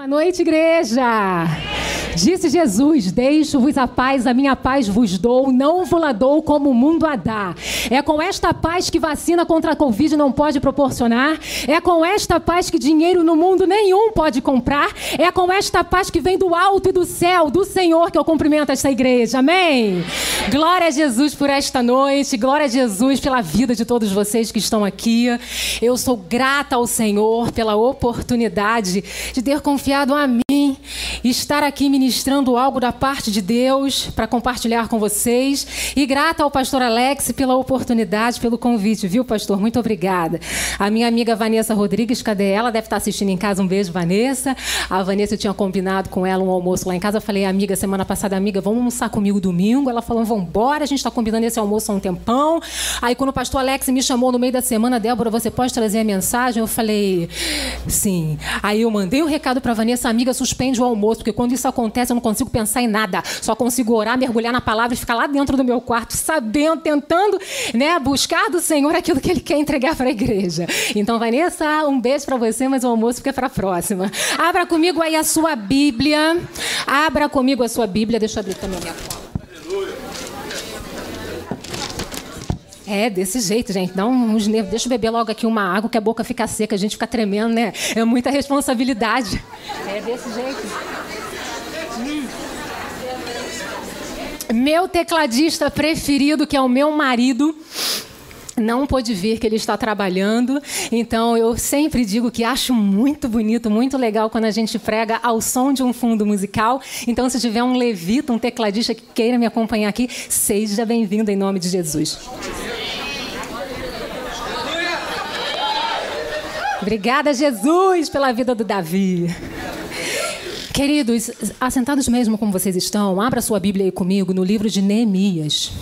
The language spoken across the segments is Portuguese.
Boa noite, igreja! Disse Jesus: Deixo-vos a paz, a minha paz vos dou, não vos la dou como o mundo a dá. É com esta paz que vacina contra a Covid não pode proporcionar, é com esta paz que dinheiro no mundo nenhum pode comprar, é com esta paz que vem do alto e do céu, do Senhor, que eu cumprimento esta igreja. Amém? Glória a Jesus por esta noite, glória a Jesus pela vida de todos vocês que estão aqui. Eu sou grata ao Senhor pela oportunidade de ter confiado a mim estar aqui ministrando algo da parte de Deus para compartilhar com vocês. E grata ao pastor Alex pela oportunidade, pelo convite, viu, pastor? Muito obrigada. A minha amiga Vanessa Rodrigues, cadê ela? Deve estar assistindo em casa. Um beijo, Vanessa. A Vanessa, eu tinha combinado com ela um almoço lá em casa. Eu falei, amiga, semana passada, amiga, vamos almoçar comigo domingo. Ela falou, vamos embora, a gente está combinando esse almoço há um tempão. Aí, quando o pastor Alex me chamou no meio da semana, Débora, você pode trazer a mensagem? Eu falei, sim. Aí eu mandei o um recado para Vanessa, amiga, suspende o almoço, porque quando isso acontece eu não consigo pensar em nada. Só consigo orar, mergulhar na palavra e ficar lá dentro do meu quarto, sabendo, tentando né, buscar do Senhor aquilo que Ele quer entregar para a igreja. Então, Vanessa, um beijo para você, mas o almoço fica para a próxima. Abra comigo aí a sua Bíblia. Abra comigo a sua Bíblia. Deixa eu abrir também a minha cola. É, desse jeito, gente. Dá uns nervos. Deixa eu beber logo aqui uma água que a boca fica seca, a gente fica tremendo, né? É muita responsabilidade. É desse jeito. Meu tecladista preferido, que é o meu marido, não pôde vir que ele está trabalhando. Então eu sempre digo que acho muito bonito, muito legal quando a gente prega ao som de um fundo musical. Então se tiver um levita, um tecladista que queira me acompanhar aqui, seja bem-vindo em nome de Jesus. Obrigada, Jesus, pela vida do Davi. Queridos, assentados mesmo como vocês estão, abra sua Bíblia aí comigo no livro de Neemias.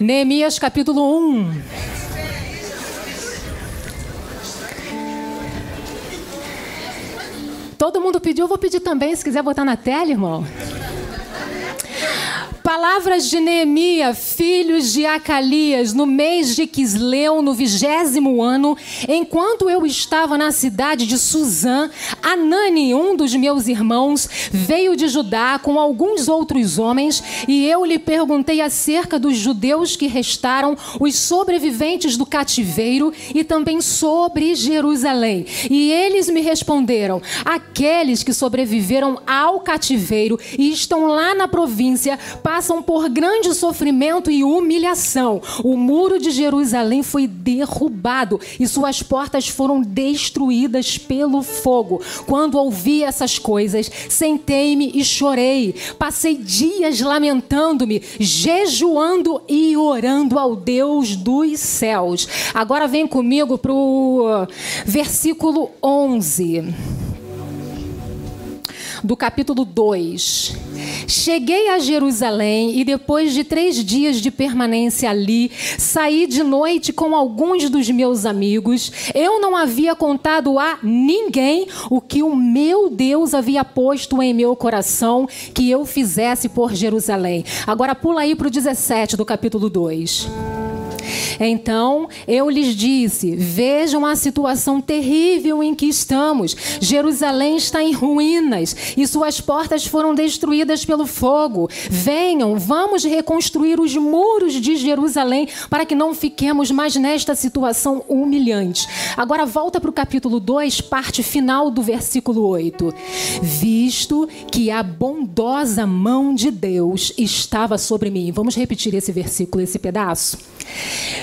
Neemias capítulo 1. Todo mundo pediu, eu vou pedir também, se quiser botar na tela, irmão. Palavras de Neemias, filhos de Acalias, no mês de Quisleu, no vigésimo ano, enquanto eu estava na cidade de Suzã, Anani, um dos meus irmãos, veio de Judá com alguns outros homens, e eu lhe perguntei acerca dos judeus que restaram, os sobreviventes do cativeiro, e também sobre Jerusalém. E eles me responderam: aqueles que sobreviveram ao cativeiro e estão lá na província, passam por grande sofrimento e humilhação. O muro de Jerusalém foi derrubado e suas portas foram destruídas pelo fogo. Quando ouvi essas coisas, sentei-me e chorei. Passei dias lamentando-me, jejuando e orando ao Deus dos céus. Agora vem comigo para o versículo 11 do capítulo 2. Cheguei a Jerusalém e depois de três dias de permanência ali, saí de noite com alguns dos meus amigos. Eu não havia contado a ninguém o que o meu Deus havia posto em meu coração que eu fizesse por Jerusalém. Agora pula aí para o 17 do capítulo 2. Então eu lhes disse: Vejam a situação terrível em que estamos. Jerusalém está em ruínas e suas portas foram destruídas pelo fogo. Venham, vamos reconstruir os muros de Jerusalém para que não fiquemos mais nesta situação humilhante. Agora volta para o capítulo 2, parte final do versículo 8. Visto que a bondosa mão de Deus estava sobre mim. Vamos repetir esse versículo, esse pedaço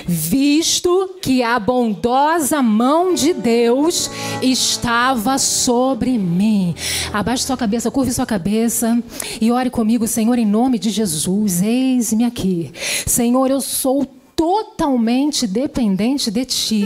visto que a bondosa mão de Deus estava sobre mim. Abaixe sua cabeça, curve sua cabeça e ore comigo, Senhor, em nome de Jesus. Eis-me aqui. Senhor, eu sou totalmente dependente de Ti.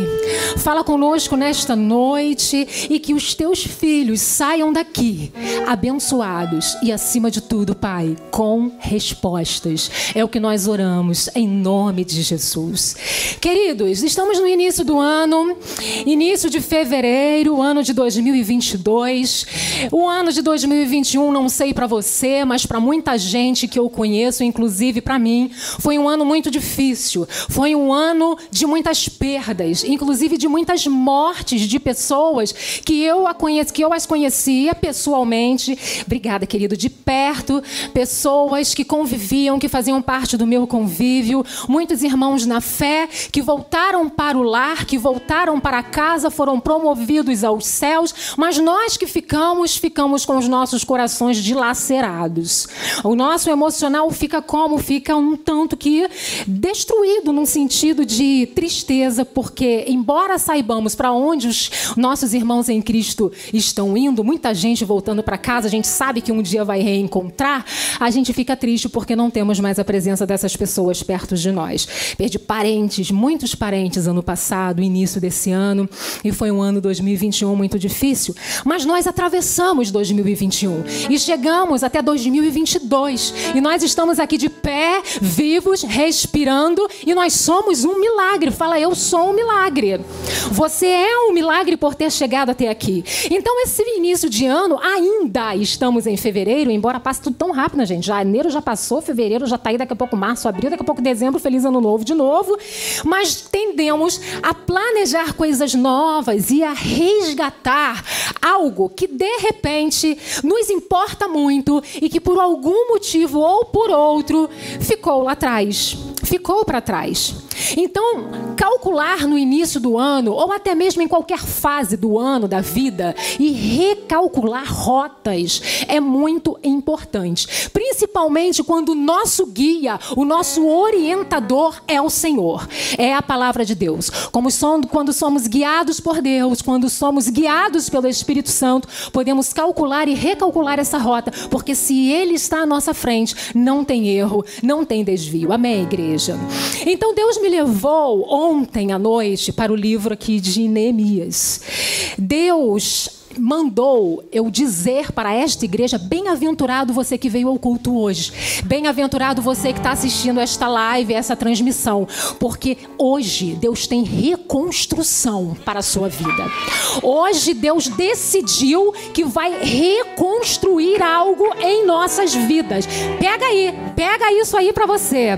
Fala conosco nesta noite e que os Teus filhos saiam daqui abençoados e, acima de tudo, Pai, com respostas. É o que nós oramos em nome de Jesus. Queridos, estamos no início do ano, início de fevereiro, ano de 2022. O ano de 2021, não sei para você, mas para muita gente que eu conheço, inclusive para mim, foi um ano muito difícil Foi um ano de muitas perdas, inclusive de muitas mortes de pessoas que eu, conheci, que eu as conhecia pessoalmente. Obrigada, querido, de perto, pessoas que conviviam, que faziam parte do meu convívio, muitos irmãos na fé que voltaram para o lar, que voltaram para casa, foram promovidos aos céus, mas nós que ficamos, ficamos com os nossos corações dilacerados. O nosso emocional fica como? Fica um tanto que destruído num sentido de tristeza, porque embora saibamos para onde os nossos irmãos em Cristo estão indo, muita gente voltando para casa, a gente sabe que um dia vai reencontrar, a gente fica triste porque não temos mais a presença dessas pessoas perto de nós. Perdi parentes, muitos parentes ano passado, início desse ano, e foi um ano 2021 muito difícil, mas nós atravessamos 2021 e chegamos até 2022 e nós estamos aqui de pé, vivos, respirando e nós somos um milagre. Fala, eu sou um milagre. Você é um milagre por ter chegado até aqui. Então, esse início de ano, ainda estamos em fevereiro, embora passe tudo tão rápido, né, gente? Janeiro já passou, fevereiro já está aí, daqui a pouco março, abril, daqui a pouco dezembro, feliz ano novo de novo. Mas tendemos a planejar coisas novas e a resgatar algo que de repente nos importa muito e que por algum motivo ou por outro ficou lá atrás, ficou para trás. Então, calcular no início do ano, ou até mesmo em qualquer fase do ano da vida, e recalcular rotas é muito importante. Principalmente quando o nosso guia, o nosso orientador é o Senhor, é a palavra de Deus. Como somos, quando somos guiados por Deus, quando somos guiados pelo Espírito Santo, podemos calcular e recalcular essa rota, porque se Ele está à nossa frente, não tem erro, não tem desvio. Amém, igreja? Então Deus me levou ontem à noite para o livro aqui de Neemias. Deus mandou eu dizer para esta igreja: bem-aventurado você que veio ao culto hoje, bem-aventurado você que está assistindo esta live, essa transmissão, porque hoje Deus tem reconstrução para a sua vida. Hoje Deus decidiu que vai reconstruir algo em nossas vidas. Pega aí, pega isso aí para você.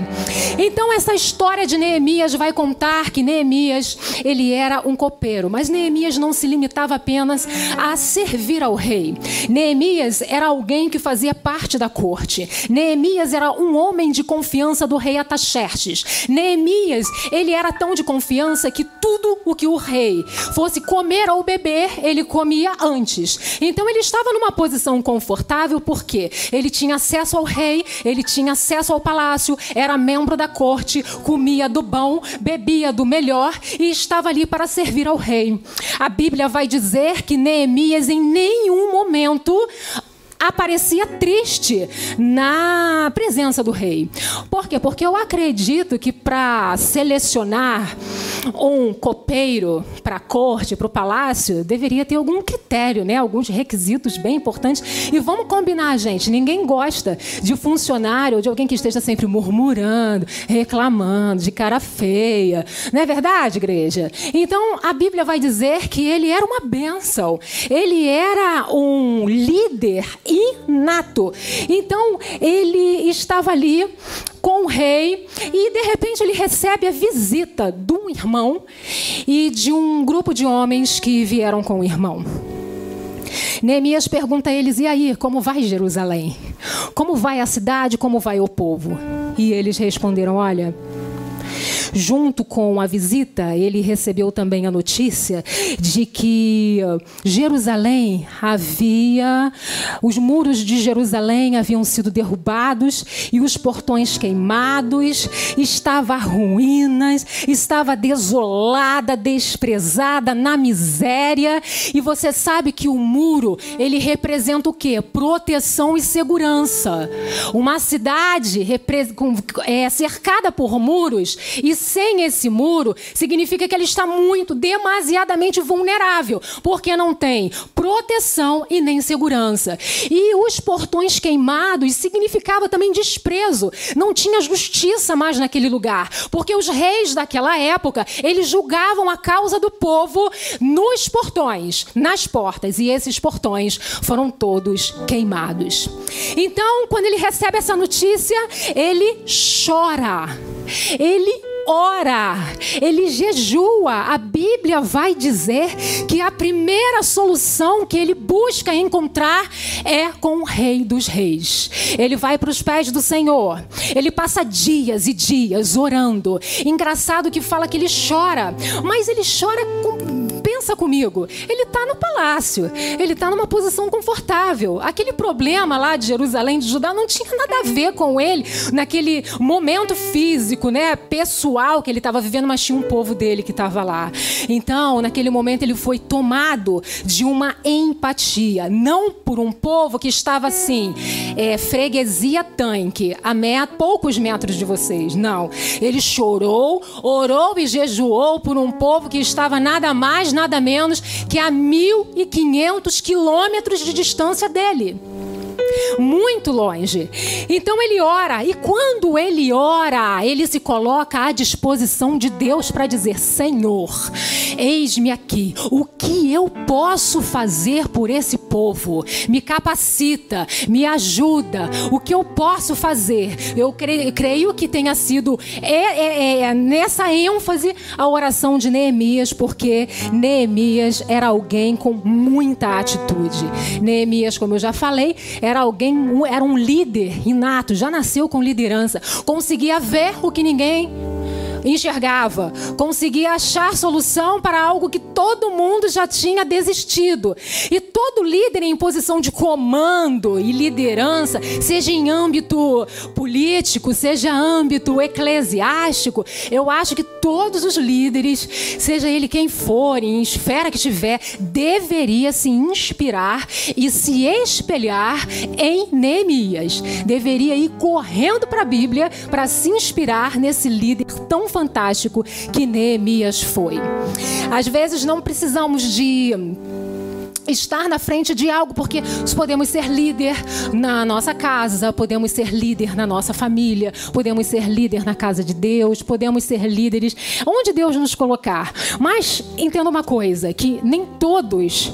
Então essa história de Neemias vai contar que Neemias ele era um copeiro, mas Neemias não se limitava apenas a a servir ao rei. Neemias era alguém que fazia parte da corte. Neemias era um homem de confiança do rei Ataxerxes. Neemias, ele era tão de confiança que tudo o que o rei fosse comer ou beber, ele comia antes. Então ele estava numa posição confortável porque ele tinha acesso ao rei, ele tinha acesso ao palácio, era membro da corte, comia do bom, bebia do melhor e estava ali para servir ao rei. A Bíblia vai dizer que Neemias Em nenhum momento aparecia triste na presença do rei. Por quê? Porque eu acredito que para selecionar um copeiro para a corte, para o palácio, deveria ter algum critério, né? alguns requisitos bem importantes. E vamos combinar, gente: ninguém gosta de funcionário ou de alguém que esteja sempre murmurando, reclamando, de cara feia. Não é verdade, igreja? Então a Bíblia vai dizer que ele era uma bênção, ele era um líder inato. Então ele estava ali com o rei e de repente ele recebe a visita de um irmão e de um grupo de homens que vieram com o irmão. Neemias pergunta a eles: e aí, como vai Jerusalém? Como vai a cidade? Como vai o povo? E eles responderam: olha. Junto com a visita, ele recebeu também a notícia de que Jerusalém havia, os muros de Jerusalém haviam sido derrubados e os portões queimados, estava ruínas, estava desolada, desprezada, na miséria. E você sabe que o muro, ele representa o quê? Proteção e segurança. Uma cidade é, cercada por muros e sem esse muro, significa que ele está muito, demasiadamente vulnerável, porque não tem proteção e nem segurança. E os portões queimados significava também desprezo. Não tinha justiça mais naquele lugar, porque os reis daquela época, eles julgavam a causa do povo nos portões, nas portas, e esses portões foram todos queimados. Então, quando ele recebe essa notícia, ele chora. Ele ora, ele jejua. A Bíblia vai dizer que a primeira solução que ele busca encontrar é com o Rei dos Reis. Ele vai para os pés do Senhor. Ele passa dias e dias orando. Engraçado que fala que ele chora, mas ele chora com pensa comigo, ele está no palácio, ele está numa posição confortável. Aquele problema lá de Jerusalém, de Judá, não tinha nada a ver com ele naquele momento físico, né, pessoal que ele estava vivendo, mas tinha um povo dele que estava lá. Então, naquele momento, ele foi tomado de uma empatia, não por um povo que estava assim, é, freguesia tanque, a met poucos metros de vocês. Não. Ele chorou, orou e jejuou por um povo que estava nada mais, nada menos que a 1.500 quilômetros de distância dele muito longe. Então ele ora, e quando ele ora, ele se coloca à disposição de Deus para dizer: Senhor, eis-me aqui, o que eu posso fazer por esse povo? Me capacita, me ajuda, o que eu posso fazer? Eu creio, que tenha sido é, é, é, nessa ênfase a oração de Neemias, porque Neemias era alguém com muita atitude. Neemias, como eu já falei, era alguém, era um líder inato, já nasceu com liderança, conseguia ver o que ninguém enxergava, conseguia achar solução para algo que todo mundo já tinha desistido. E todo líder em posição de comando e liderança, seja em âmbito político, seja âmbito eclesiástico, eu acho que todos os líderes, seja ele quem for, em esfera que estiver, deveria se inspirar e se espelhar em Neemias. Deveria ir correndo para a Bíblia para se inspirar nesse líder tão fantástico que Neemias foi. Às vezes não precisamos de estar na frente de algo, porque podemos ser líder na nossa casa, podemos ser líder na nossa família, podemos ser líder na casa de Deus, podemos ser líderes onde Deus nos colocar. Mas entenda uma coisa, que nem todos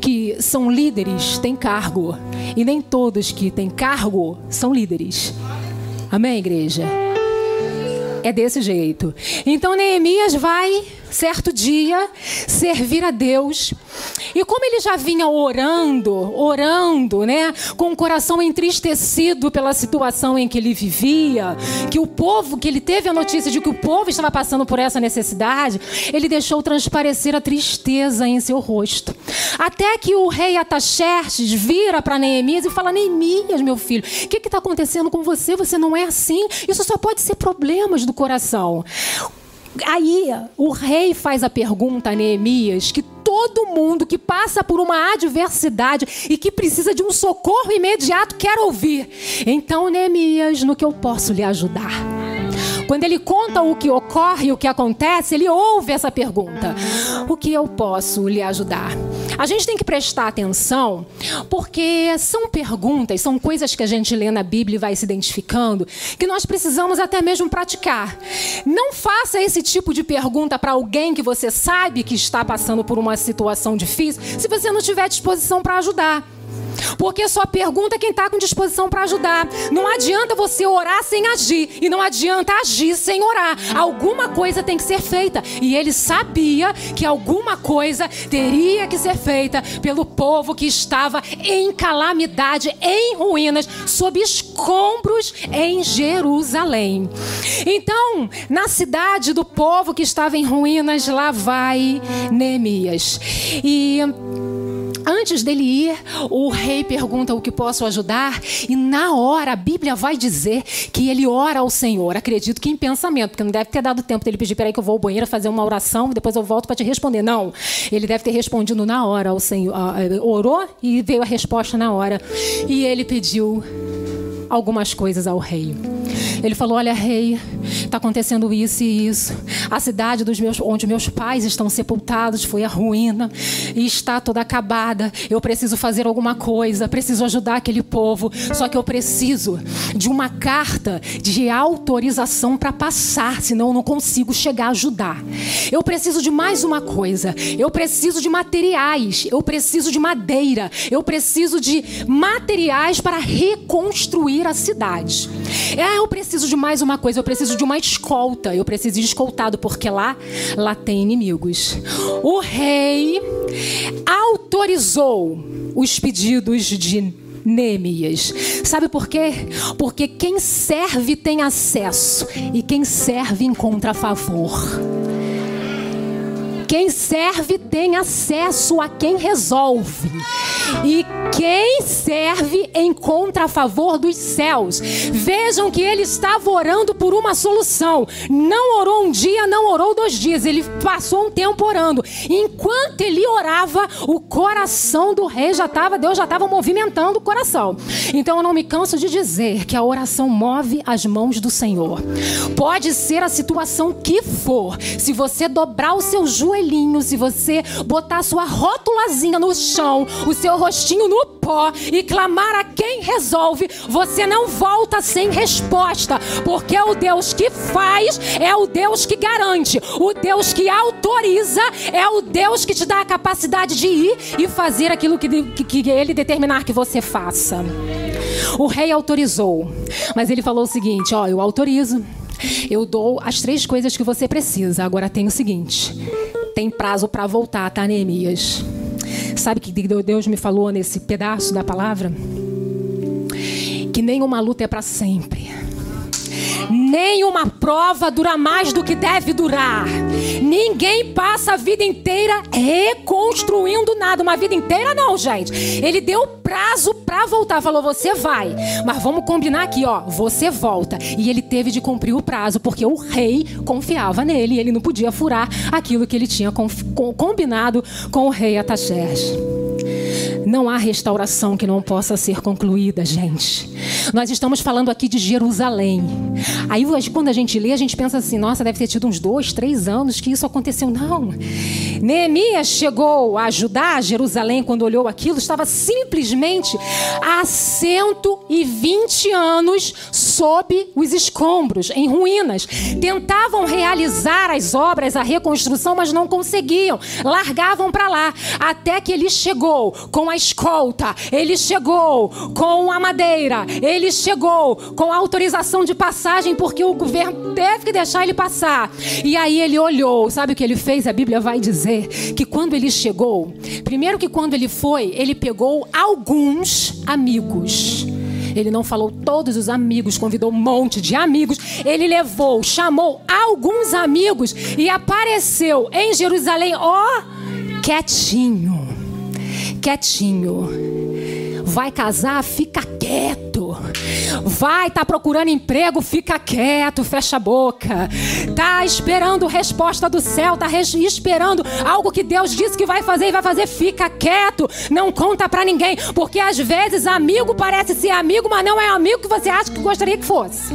que são líderes têm cargo, e nem todos que têm cargo são líderes. Amém, igreja? É desse jeito. Então Neemias vai certo dia, servir a Deus. E como ele já vinha orando, orando, né, com o coração entristecido pela situação em que ele vivia, que o povo, que ele teve a notícia de que o povo estava passando por essa necessidade, ele deixou transparecer a tristeza em seu rosto. Até que o rei Ataxerxes vira para Neemias e fala: Neemias, meu filho, o que está acontecendo com você? Você não é assim? Isso só pode ser problemas do coração. Aí o rei faz a pergunta a Neemias que todo mundo que passa por uma adversidade e que precisa de um socorro imediato quer ouvir. Então, Neemias, no que eu posso lhe ajudar? Quando ele conta o que ocorre, o que acontece, ele ouve essa pergunta: O que eu posso lhe ajudar? A gente tem que prestar atenção, porque são perguntas, são coisas que a gente lê na Bíblia e vai se identificando, que nós precisamos até mesmo praticar. Não faça esse tipo de pergunta para alguém que você sabe que está passando por uma situação difícil, se você não tiver disposição para ajudar. Porque só pergunta quem está com disposição para ajudar. Não adianta você orar sem agir. E não adianta agir sem orar. Alguma coisa tem que ser feita. E ele sabia que alguma coisa teria que ser feita pelo povo que estava em calamidade, em ruínas, sob escombros em Jerusalém. Então, na cidade do povo que estava em ruínas, lá vai Neemias. E Antes dele ir, o rei pergunta o que posso ajudar, e na hora a Bíblia vai dizer que ele ora ao Senhor. Acredito que em pensamento, porque não deve ter dado tempo dele pedir: peraí, que eu vou ao banheiro fazer uma oração, depois eu volto para te responder. Não, ele deve ter respondido na hora ao Senhor. Orou e veio a resposta na hora. E ele pediu algumas coisas ao rei. Ele falou: Olha, rei, está acontecendo isso e isso. A cidade dos meus, onde meus pais estão sepultados foi a ruína e está toda acabada. Eu preciso fazer alguma coisa, preciso ajudar aquele povo. Só que eu preciso de uma carta de autorização para passar, senão eu não consigo chegar a ajudar. Eu preciso de mais uma coisa. Eu preciso de materiais. Eu preciso de madeira. Eu preciso de materiais para reconstruir a cidade. É eu preciso de mais uma coisa, eu preciso de uma escolta, eu preciso de escoltado, porque lá, lá tem inimigos. O rei autorizou os pedidos de Neemias. Sabe por quê? Porque quem serve tem acesso e quem serve encontra favor. Quem serve tem acesso a quem resolve. E quem serve encontra a favor dos céus. Vejam que ele estava orando por uma solução. Não orou um dia, não orou dois dias. Ele passou um tempo orando. Enquanto ele orava, o coração do rei já estava, Deus já estava movimentando o coração. Então eu não me canso de dizer que a oração move as mãos do Senhor. Pode ser a situação que for. Se você dobrar o seu se você botar sua rótulazinha no chão, o seu rostinho no pó e clamar a quem resolve, você não volta sem resposta, porque o Deus que faz é o Deus que garante, o Deus que autoriza é o Deus que te dá a capacidade de ir e fazer aquilo que, que, que ele determinar que você faça. O rei autorizou, mas ele falou o seguinte: Ó, eu autorizo. Eu dou as três coisas que você precisa. Agora tem o seguinte: tem prazo para voltar, tá, Neemias? Sabe que Deus me falou nesse pedaço da palavra? Que nenhuma luta é para sempre. Nenhuma prova dura mais do que deve durar. Ninguém passa a vida inteira reconstruindo nada. Uma vida inteira, não, gente. Ele deu prazo para voltar. Falou: você vai. Mas vamos combinar aqui, ó. Você volta. E ele teve de cumprir o prazo, porque o rei confiava nele. E ele não podia furar aquilo que ele tinha combinado com o rei Ataxerxes. Não há restauração que não possa ser concluída, gente. Nós estamos falando aqui de Jerusalém. Aí, quando a gente lê, a gente pensa assim: nossa, deve ter tido uns dois, três anos que isso aconteceu. Não. Neemias chegou a ajudar Jerusalém quando olhou aquilo, estava simplesmente há 120 anos sob os escombros, em ruínas. Tentavam realizar as obras, a reconstrução, mas não conseguiam. Largavam para lá. Até que ele chegou com a escolta, ele chegou com a madeira, ele chegou com a autorização de passagem, porque o governo teve que deixar ele passar. E aí ele olhou, sabe o que ele fez? A Bíblia vai dizer que quando ele chegou, primeiro que quando ele foi, ele pegou alguns amigos. Ele não falou todos os amigos, convidou um monte de amigos. Ele levou, chamou alguns amigos e apareceu em Jerusalém, ó, quietinho. Quietinho. Vai casar, fica quieto. Vai, tá procurando emprego, fica quieto, fecha a boca. Tá esperando resposta do céu, tá esperando algo que Deus disse que vai fazer e vai fazer, fica quieto. Não conta para ninguém, porque às vezes amigo parece ser amigo, mas não é amigo que você acha que gostaria que fosse.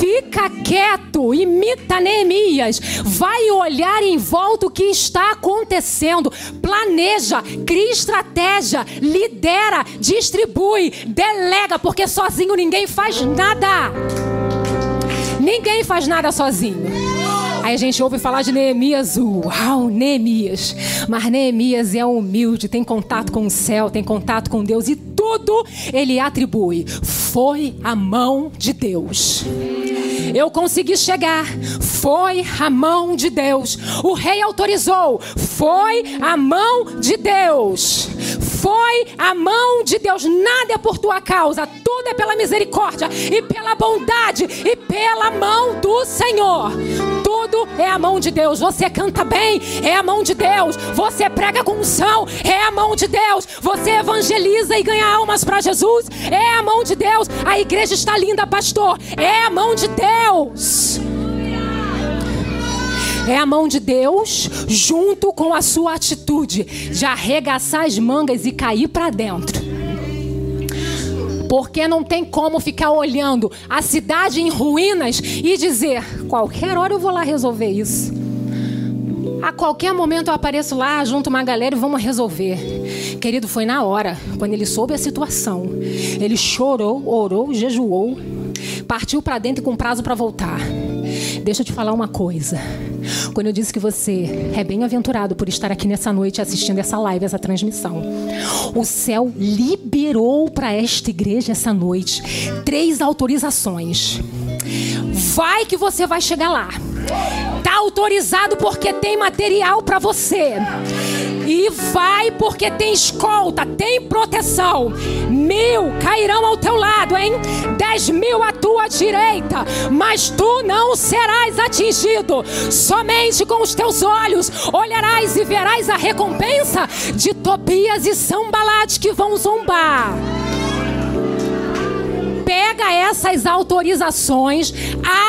Fica quieto, imita Neemias. Vai olhar em volta o que está acontecendo. Planeja, cria estratégia, lidera, distribui, delega, porque sozinho ninguém faz nada. Ninguém faz nada sozinho. Aí a gente ouve falar de Neemias, uau, Neemias. Mas Neemias é humilde, tem contato com o céu, tem contato com Deus e tudo ele atribui. Foi a mão de Deus. Eu consegui chegar. Foi a mão de Deus. O rei autorizou. Foi a mão de Deus. Foi a mão de Deus. Nada é por tua causa. Tudo é pela misericórdia e pela bondade e pela mão do Senhor. Tudo é a mão de Deus. Você canta bem, é a mão de Deus. Você prega com unção, é a mão de Deus. Você evangeliza e ganha almas para Jesus, é a mão de Deus. A igreja está linda, pastor, é a mão de Deus. É a mão de Deus junto com a sua atitude de arregaçar as mangas e cair para dentro. Porque não tem como ficar olhando a cidade em ruínas e dizer: qualquer hora eu vou lá resolver isso. A qualquer momento eu apareço lá, junto uma galera e vamos resolver. Querido, foi na hora, quando ele soube a situação. Ele chorou, orou, jejuou, partiu para dentro com prazo para voltar. Deixa eu te falar uma coisa. Quando eu disse que você é bem-aventurado por estar aqui nessa noite assistindo essa live, essa transmissão. O céu liberou para esta igreja essa noite três autorizações. Vai que você vai chegar lá. Tá autorizado porque tem material para você. E vai porque tem escolta, tem proteção. Mil cairão ao teu lado, hein? Dez mil à tua direita, mas tu não serás atingido. Somente com os teus olhos olharás e verás a recompensa de Tobias e Sambalate que vão zombar pega essas autorizações,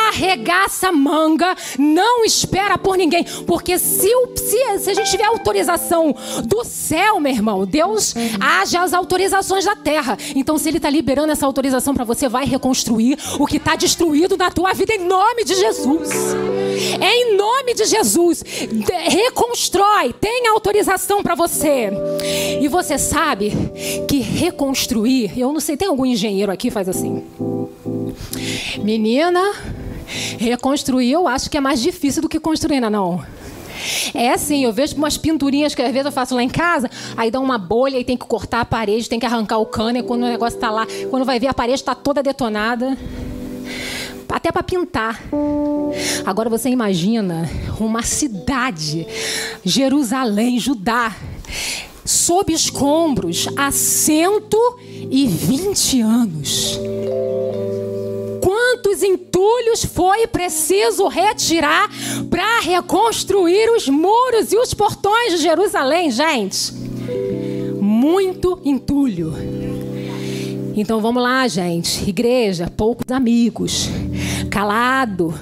arregaça manga, não espera por ninguém. Porque se, se, se a gente tiver autorização do céu, meu irmão, Deus age as autorizações da terra. Então, se Ele está liberando essa autorização para você, vai reconstruir o que está destruído na tua vida em nome de Jesus. É em nome de Jesus. Reconstrói, tem autorização para você. E você sabe que reconstruir, eu não sei, tem algum engenheiro aqui que faz assim? Menina, reconstruir eu acho que é mais difícil do que construir, não, é não. É assim, eu vejo umas pinturinhas que às vezes eu faço lá em casa, aí dá uma bolha e tem que cortar a parede, tem que arrancar o cano, e quando o negócio está lá, quando vai ver a parede está toda detonada. Até para pintar. Agora você imagina uma cidade, Jerusalém, Judá, sob escombros há 120 anos. Quantos entulhos foi preciso retirar para reconstruir os muros e os portões de Jerusalém, gente? Muito entulho. Então vamos lá, gente. Igreja, poucos amigos. Calado.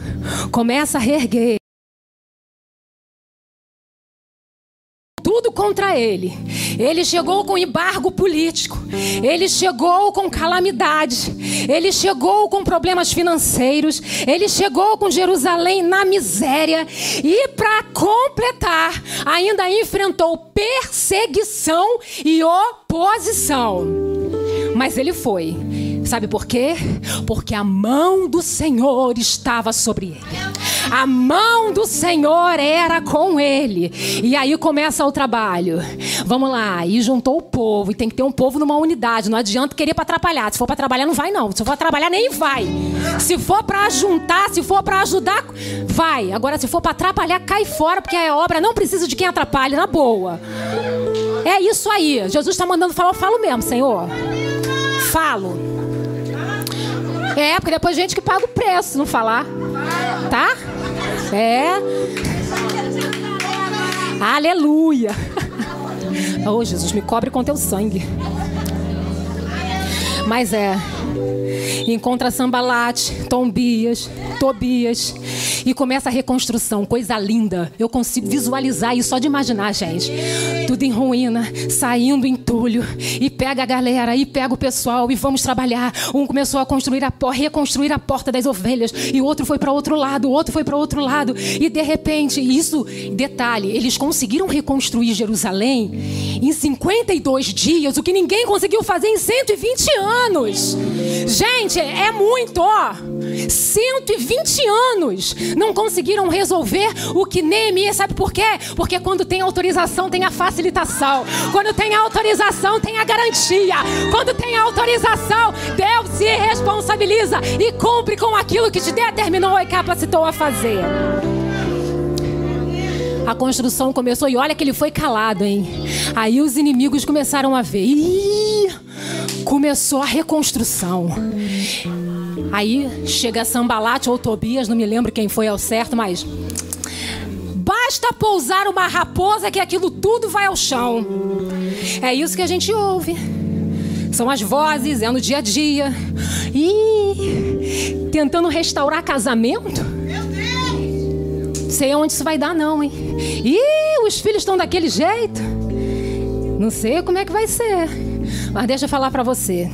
Começa a reerguer. Contra ele. Ele chegou com embargo político. Ele chegou com calamidade. Ele chegou com problemas financeiros. Ele chegou com Jerusalém na miséria. E para completar, ainda enfrentou perseguição e oposição. Mas ele foi. Sabe por quê? Porque a mão do Senhor estava sobre ele. A mão do Senhor era com ele. E aí começa o trabalho. Vamos lá. E juntou o povo. E tem que ter um povo numa unidade. Não adianta querer para atrapalhar. Se for para trabalhar, não vai, não. Se for trabalhar, nem vai. Se for para juntar, se for para ajudar, vai. Agora, se for para atrapalhar, cai fora, porque a obra não precisa de quem atrapalhe, na boa. É isso aí. Jesus está mandando falar, eu falo mesmo, Senhor. Falo. É, porque depois gente que paga o preço, não falar. Tá? É. Aleluia. Oh, Jesus, me cobre com teu sangue. Mas é. Encontra Sambalate, Tombias, Tobias e começa a reconstrução, coisa linda. Eu consigo visualizar isso só de imaginar, gente. Tudo em ruína, saindo entulho e pega a galera e pega o pessoal e vamos trabalhar. Um começou a construir a porta, reconstruir a porta das ovelhas e o outro foi para outro lado, o outro foi para outro lado e de repente, isso, detalhe, eles conseguiram reconstruir Jerusalém em 52 dias, o que ninguém conseguiu fazer em 120 anos. Gente, é muito, ó. 120 anos não conseguiram resolver o que Neemias, sabe por quê? Porque quando tem autorização, tem a facilitação. Quando tem autorização, tem a garantia. Quando tem autorização, Deus se responsabiliza e cumpre com aquilo que te determinou e capacitou a fazer. A construção começou e olha que ele foi calado, hein? Aí os inimigos começaram a ver. Ih, começou a reconstrução. Aí chega Sambalate ou Tobias, não me lembro quem foi ao certo, mas basta pousar uma raposa que aquilo tudo vai ao chão. É isso que a gente ouve. São as vozes, é no dia a dia. E tentando restaurar casamento. Sei onde isso vai dar, não, hein? Ih, os filhos estão daquele jeito. Não sei como é que vai ser. Mas deixa eu falar para você.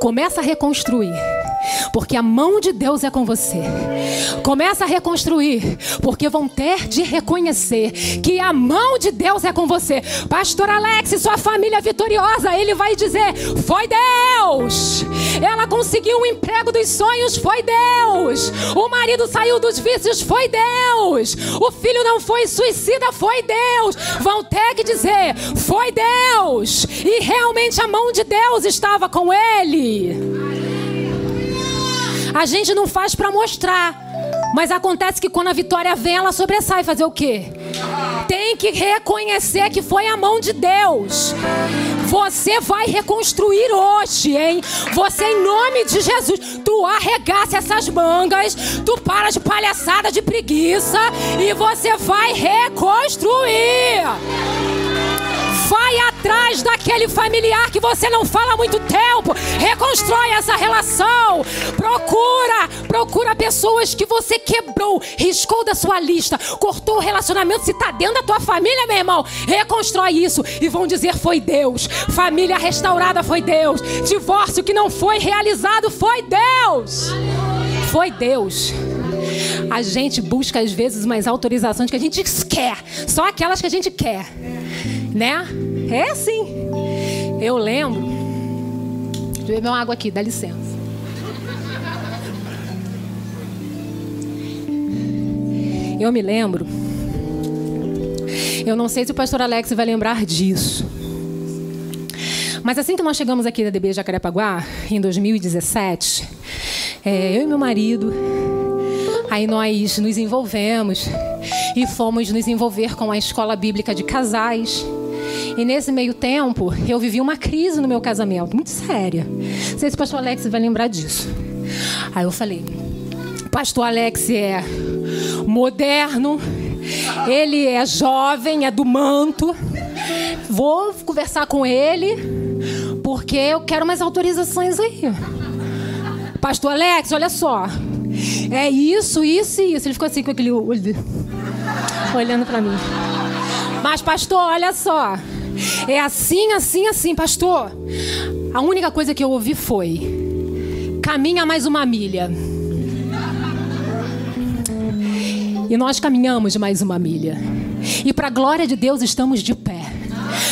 Começa a reconstruir. Porque a mão de Deus é com você. Começa a reconstruir, porque vão ter de reconhecer que a mão de Deus é com você. Pastor Alex sua família vitoriosa, ele vai dizer: Foi Deus. Ela conseguiu o emprego dos sonhos, foi Deus. O marido saiu dos vícios, foi Deus. O filho não foi suicida, foi Deus. Vão ter que dizer: Foi Deus. E realmente a mão de Deus estava com ele. A gente não faz para mostrar. Mas acontece que quando a vitória vem, ela sobressai. Fazer o quê? Tem que reconhecer que foi a mão de Deus. Você vai reconstruir hoje, hein? Você, em nome de Jesus, tu arregaça essas mangas, tu para de palhaçada, de preguiça e você vai reconstruir. Vai atrás daquele familiar que você não fala há muito tempo. Reconstrói essa relação. Procura, procura pessoas que você quebrou, riscou da sua lista, cortou o relacionamento. Se está dentro da tua família, meu irmão, reconstrói isso e vão dizer foi Deus. Família restaurada foi Deus. Divórcio que não foi realizado foi Deus. Foi Deus. A gente busca às vezes umas autorizações que a gente quer, só aquelas que a gente quer né? É sim. Eu lembro. Deixa eu beber uma água aqui, dá licença. Eu me lembro. Eu não sei se o pastor Alex vai lembrar disso. Mas assim que nós chegamos aqui da DB Jacarepaguá, em 2017, é, eu e meu marido, aí nós nos envolvemos e fomos nos envolver com a escola bíblica de casais. E nesse meio tempo, eu vivi uma crise no meu casamento, muito séria. Não sei se o pastor Alex vai lembrar disso. Aí eu falei: Pastor Alex é moderno, ele é jovem, é do manto. Vou conversar com ele, porque eu quero mais autorizações aí. Pastor Alex, olha só. É isso, isso e isso. Ele ficou assim com aquele olho, olhando para mim. Mas, pastor, olha só. É assim, assim, assim, pastor. A única coisa que eu ouvi foi: caminha mais uma milha. E nós caminhamos mais uma milha. E para a glória de Deus estamos de pé.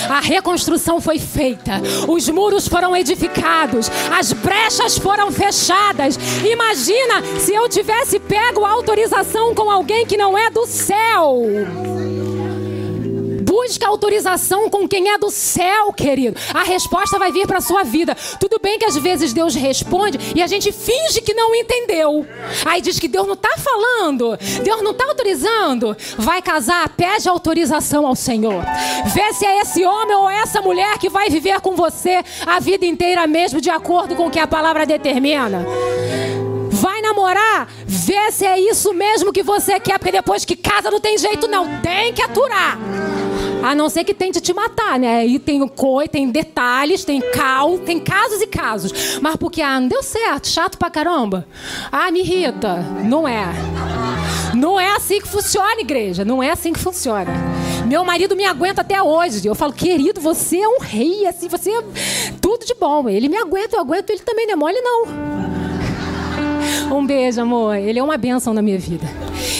A reconstrução foi feita, os muros foram edificados, as brechas foram fechadas. Imagina se eu tivesse pego autorização com alguém que não é do céu busca autorização com quem é do céu, querido. A resposta vai vir para sua vida. Tudo bem que às vezes Deus responde e a gente finge que não entendeu. Aí diz que Deus não está falando, Deus não está autorizando. Vai casar, pede autorização ao Senhor. Vê se é esse homem ou essa mulher que vai viver com você a vida inteira mesmo de acordo com o que a palavra determina. Vai namorar, vê se é isso mesmo que você quer, porque depois que casa não tem jeito não, tem que aturar. A não ser que tente te matar, né? Aí tem coi, tem detalhes, tem cal, tem casos e casos. Mas porque, ah, não deu certo, chato pra caramba. Ah, me irrita. Não é. Não é assim que funciona, igreja. Não é assim que funciona. Meu marido me aguenta até hoje. Eu falo, querido, você é um rei, assim, você é tudo de bom. Ele me aguenta, eu aguento ele também, não é mole, não. Um beijo, amor. Ele é uma bênção na minha vida.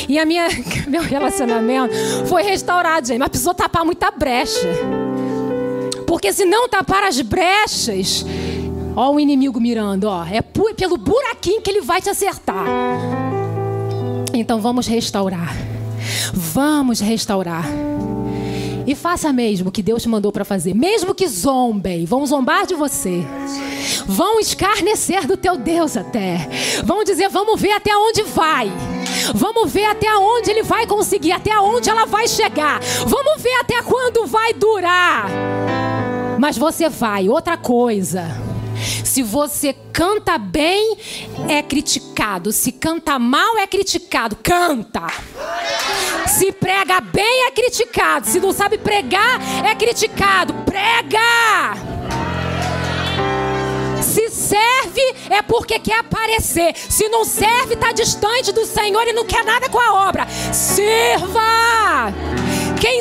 E a minha, meu relacionamento foi restaurado, gente. Mas precisou tapar muita brecha. Porque se não tapar as brechas, ó o inimigo mirando, ó. É pelo buraquinho que ele vai te acertar. Então vamos restaurar. Vamos restaurar. E faça mesmo o que Deus te mandou para fazer. Mesmo que zombem, vão zombar de você. Vão escarnecer do teu Deus até. Vão dizer, vamos ver até onde vai. Vamos ver até onde ele vai conseguir, até onde ela vai chegar. Vamos ver até quando vai durar. Mas você vai. Outra coisa. Se você canta bem, é criticado. Se canta mal, é criticado. Canta. Se prega bem, é criticado. Se não sabe pregar, é criticado. Prega. Se serve, é porque quer aparecer. Se não serve, está distante do Senhor e não quer nada com a obra. Sirva.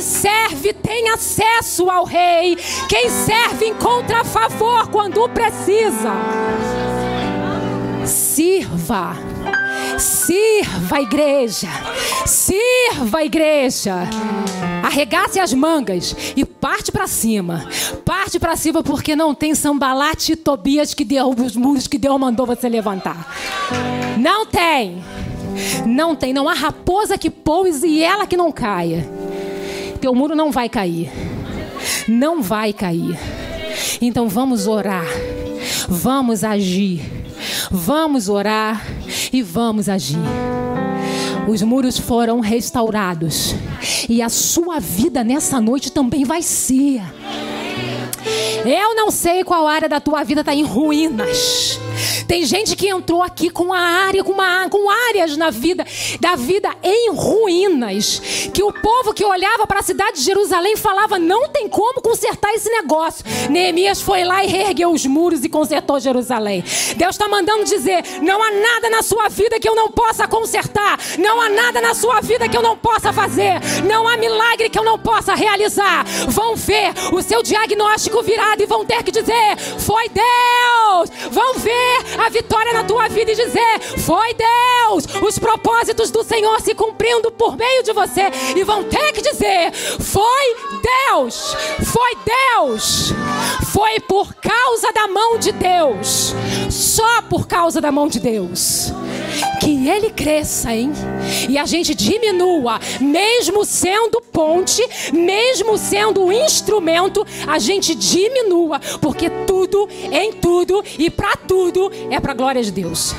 Serve tem acesso ao rei. Quem serve encontra favor quando precisa. sirva. Sirva a igreja. Sirva a igreja. Arregace as mangas e parte para cima. Parte para cima porque não tem sambalate e Tobias que derruba os muros que Deus mandou você levantar. Não tem. Não tem. Não há raposa que pouse e ela que não caia. Teu muro não vai cair. Não vai cair. Então vamos orar. Vamos agir. Vamos orar e vamos agir. Os muros foram restaurados. E a sua vida nessa noite também vai ser. Eu não sei qual área da tua vida está em ruínas. Tem gente que entrou aqui com a área, com, uma, com áreas na vida, da vida em ruínas. Que o povo que olhava para a cidade de Jerusalém falava: não tem como consertar esse negócio. Neemias foi lá e reergueu os muros e consertou Jerusalém. Deus está mandando dizer: não há nada na sua vida que eu não possa consertar. Não há nada na sua vida que eu não possa fazer. Não há milagre que eu não possa realizar. Vão ver o seu diagnóstico virado e vão ter que dizer: foi Deus. Vão ver a vitória na tua vida e dizer: Foi Deus, os propósitos do Senhor se cumprindo por meio de você. E vão ter que dizer: Foi Deus, foi Deus, foi por causa da mão de Deus, só por causa da mão de Deus que ele cresça, hein? E a gente diminua, mesmo sendo ponte, mesmo sendo instrumento, a gente diminua, porque tudo, em tudo e para tudo é para a glória de Deus.